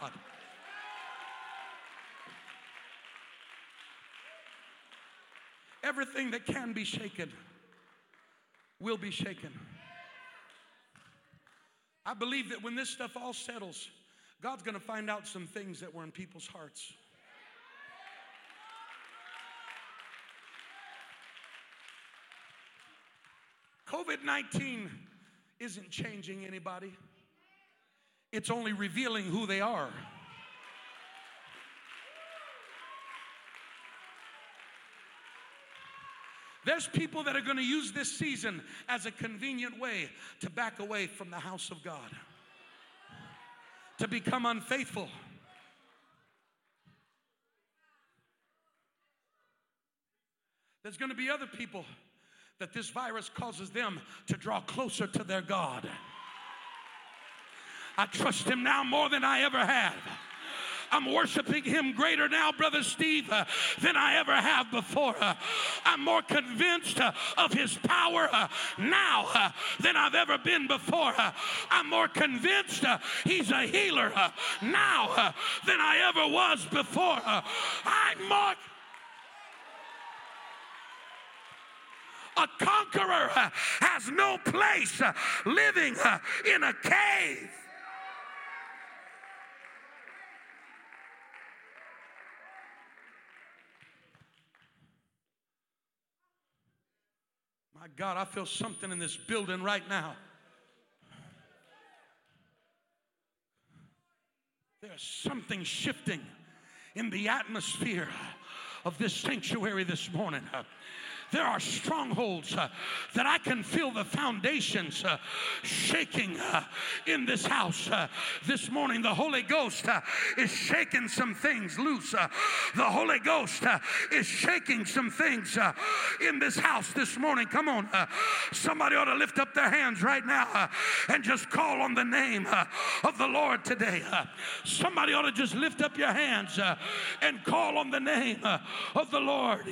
A: Everything that can be shaken will be shaken. I believe that when this stuff all settles, God's going to find out some things that were in people's hearts. COVID 19 isn't changing anybody, it's only revealing who they are. There's people that are going to use this season as a convenient way to back away from the house of God, to become unfaithful. There's going to be other people that this virus causes them to draw closer to their God. I trust Him now more than I ever have. I'm worshiping Him greater now, Brother Steve, uh, than I ever have before. Uh, I'm more convinced uh, of His power uh, now uh, than I've ever been before. Uh, I'm more convinced He's a healer now than I ever was before. I'm more. A conqueror has no place living in a cave. My God, I feel something in this building right now. There's something shifting in the atmosphere of this sanctuary this morning. There are strongholds uh, that I can feel the foundations uh, shaking uh, in this house uh, this morning. The Holy Ghost uh, is shaking some things loose. Uh, the Holy Ghost is shaking some things in this house this morning. Come on. somebody ought to lift up their hands right now and just call on the name of the Lord today. somebody ought to just lift up your hands and call on the name of the Lord.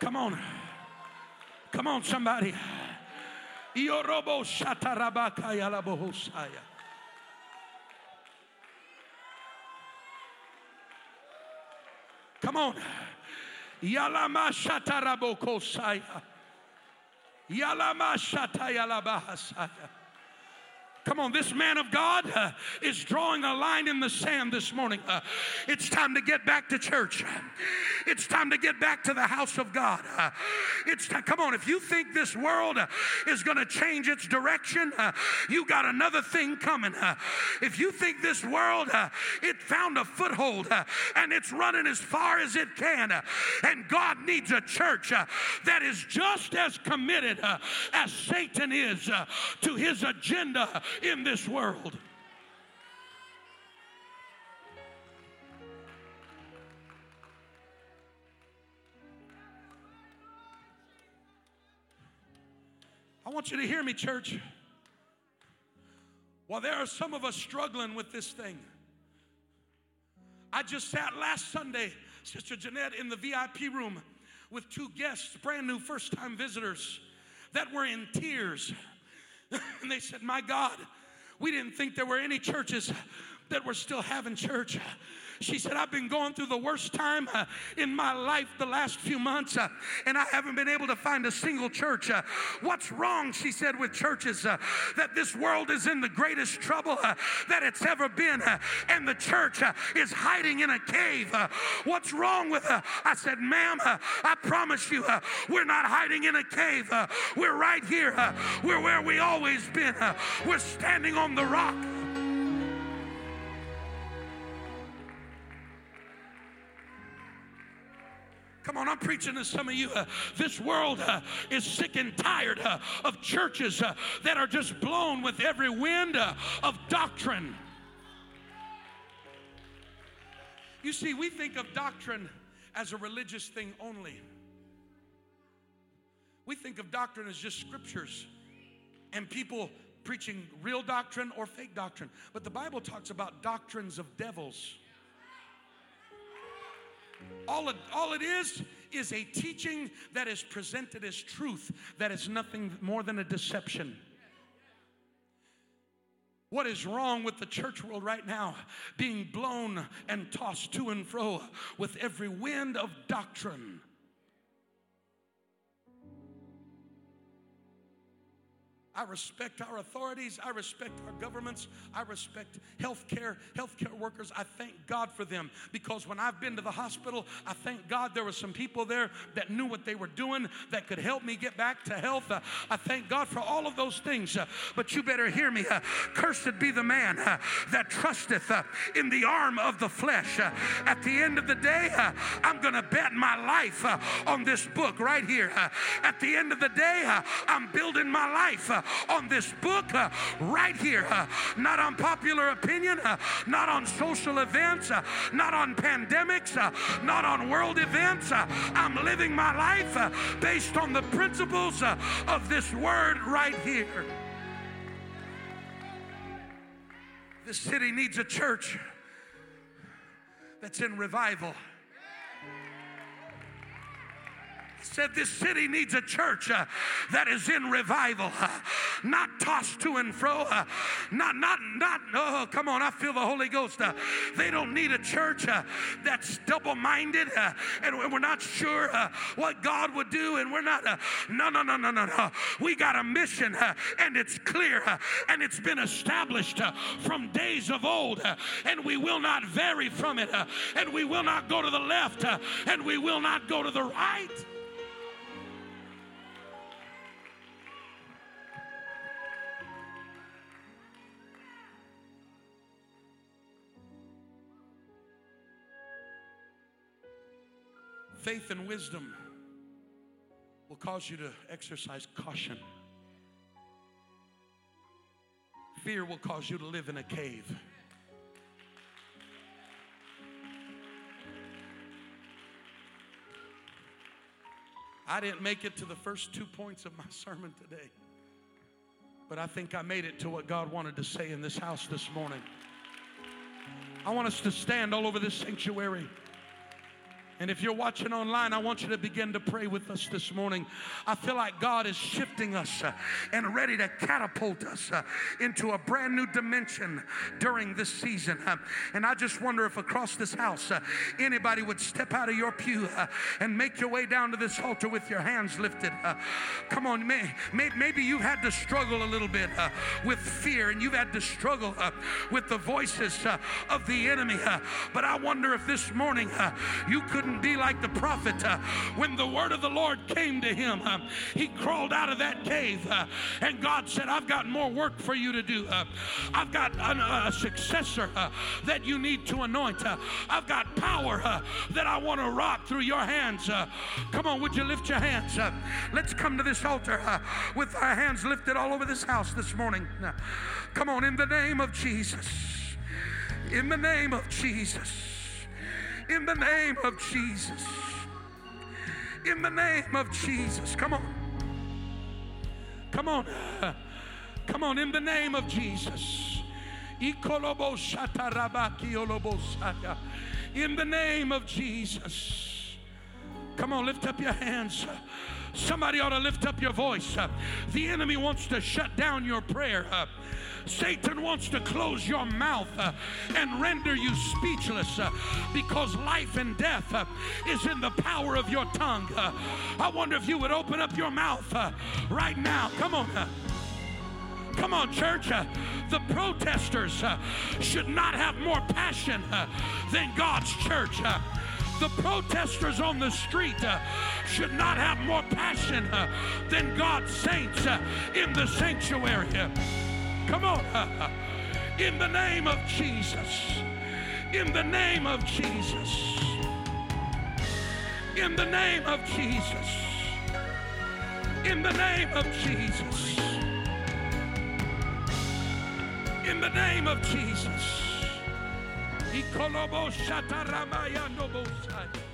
A: Come on. Come on, somebody. Come on. Yalama shatarabokosaya. Yalama shatayalabahasaya. Come on, this man of God uh, is drawing a line in the sand this morning. Uh, it's time to get back to church. It's time to get back to the house of God. Uh, it's time, come on, if you think this world uh, is going to change its direction, uh, you got another thing coming. Uh, if you think this world it found a foothold and it's running as far as it can, and God needs a church that is just as committed as Satan is to his agenda in this world. I want you to hear me, church. While there are some of us struggling with this thing, I just sat last Sunday, Sister Jeanette, in the VIP room with two guests, brand new first time visitors, that were in tears. and they said, My God, we didn't think there were any churches that were still having church. She said, I've been going through the worst time uh, in my life the last few months, uh, and I haven't been able to find a single church. Uh, what's wrong, she said, with churches? Uh, that this world is in the greatest trouble uh, that it's ever been, uh, and the church is hiding in a cave. what's wrong with her? I said, Ma'am, I promise you, we're not hiding in a cave. we're right here. we're where we always been. we're standing on the rock. Come on, I'm preaching to some of you. Uh, this world uh, is sick and tired uh, of churches uh, that are just blown with every wind uh, of doctrine. You see, we think of doctrine as a religious thing only. We think of doctrine as just scriptures and people preaching real doctrine or fake doctrine. But the Bible talks about doctrines of devils. All it, all it is is a teaching that is presented as truth, that is nothing more than a deception. What is wrong with the church world right now? Being blown and tossed to and fro with every wind of doctrine. I respect our authorities. I respect our governments. I respect healthcare, healthcare workers. I thank God for them because when I've been to the hospital, I thank God there were some people there that knew what they were doing that could help me get back to health. I thank God for all of those things. But you better hear me. Cursed be the man that trusteth in the arm of the flesh. At the end of the day, I'm going to bet my life on this book right here. at the end of the day, I'm building my life on this book uh, right here. Uh, not on popular opinion, uh, not on social events, not on pandemics, not on world events. I'm living my life based on the principles of this word right here. This city needs a church that's in revival said this city needs a church uh, that is in revival, uh, not tossed to and fro, uh, not, not, not, oh, come on, I feel the Holy Ghost. Uh, they don't need a church uh, that's double minded uh, and we're not sure what God would do, and we're not, no, no, no, no, no, no. We got a mission and it's clear and it's been established from days of old, and we will not vary from it, and we will not go to the left, and we will not go to the right. Faith and wisdom will cause you to exercise caution. Fear will cause you to live in a cave. I didn't make it to the first two points of my sermon today, but I think I made it to what God wanted to say in this house this morning. I want us to stand all over this sanctuary. And if you're watching online, I want you to begin to pray with us this morning. I feel like God is shifting us uh, and ready to catapult us uh, into a brand new dimension during this season. Uh, and I just wonder if across this house, uh, anybody would step out of your pew uh, and make your way down to this altar with your hands lifted. Uh. Come on, may, may, maybe you've had to struggle a little bit with fear and you've had to struggle with the voices of the enemy. but I wonder if this morning you could couldn't be like the prophet. Uh, when the word of the Lord came to him, uh, he crawled out of that cave, uh, and God said, I've got more work for you to do. Uh, I've got a, a successor uh, that you need to anoint. Uh, I've got power that I want to rock through your hands. come on, would you lift your hands? let's come to this altar with our hands lifted all over this house this morning. come on, in the name of Jesus. In the name of Jesus in the name of Jesus. In the name of Jesus. Come on. Come on. Come on, in the name of Jesus. In the name of Jesus. Come on, lift up your hands. Somebody ought to lift up your voice. The enemy wants to shut down your prayer. Satan wants to close your mouth uh, and render you speechless uh, because life and death uh, is in the power of your tongue. Uh, I wonder if you would open up your mouth uh, right now. Come on. Uh, come on, church. the protesters should not have more passion than God's church. The protesters on the street uh, should not have more passion uh, than God's saints uh, in the sanctuary. Come on. In the name of Jesus. In the name of Jesus. In the name of Jesus. In the name of Jesus. In the name of Jesus. Ikolobo Shataramaya Nobosai.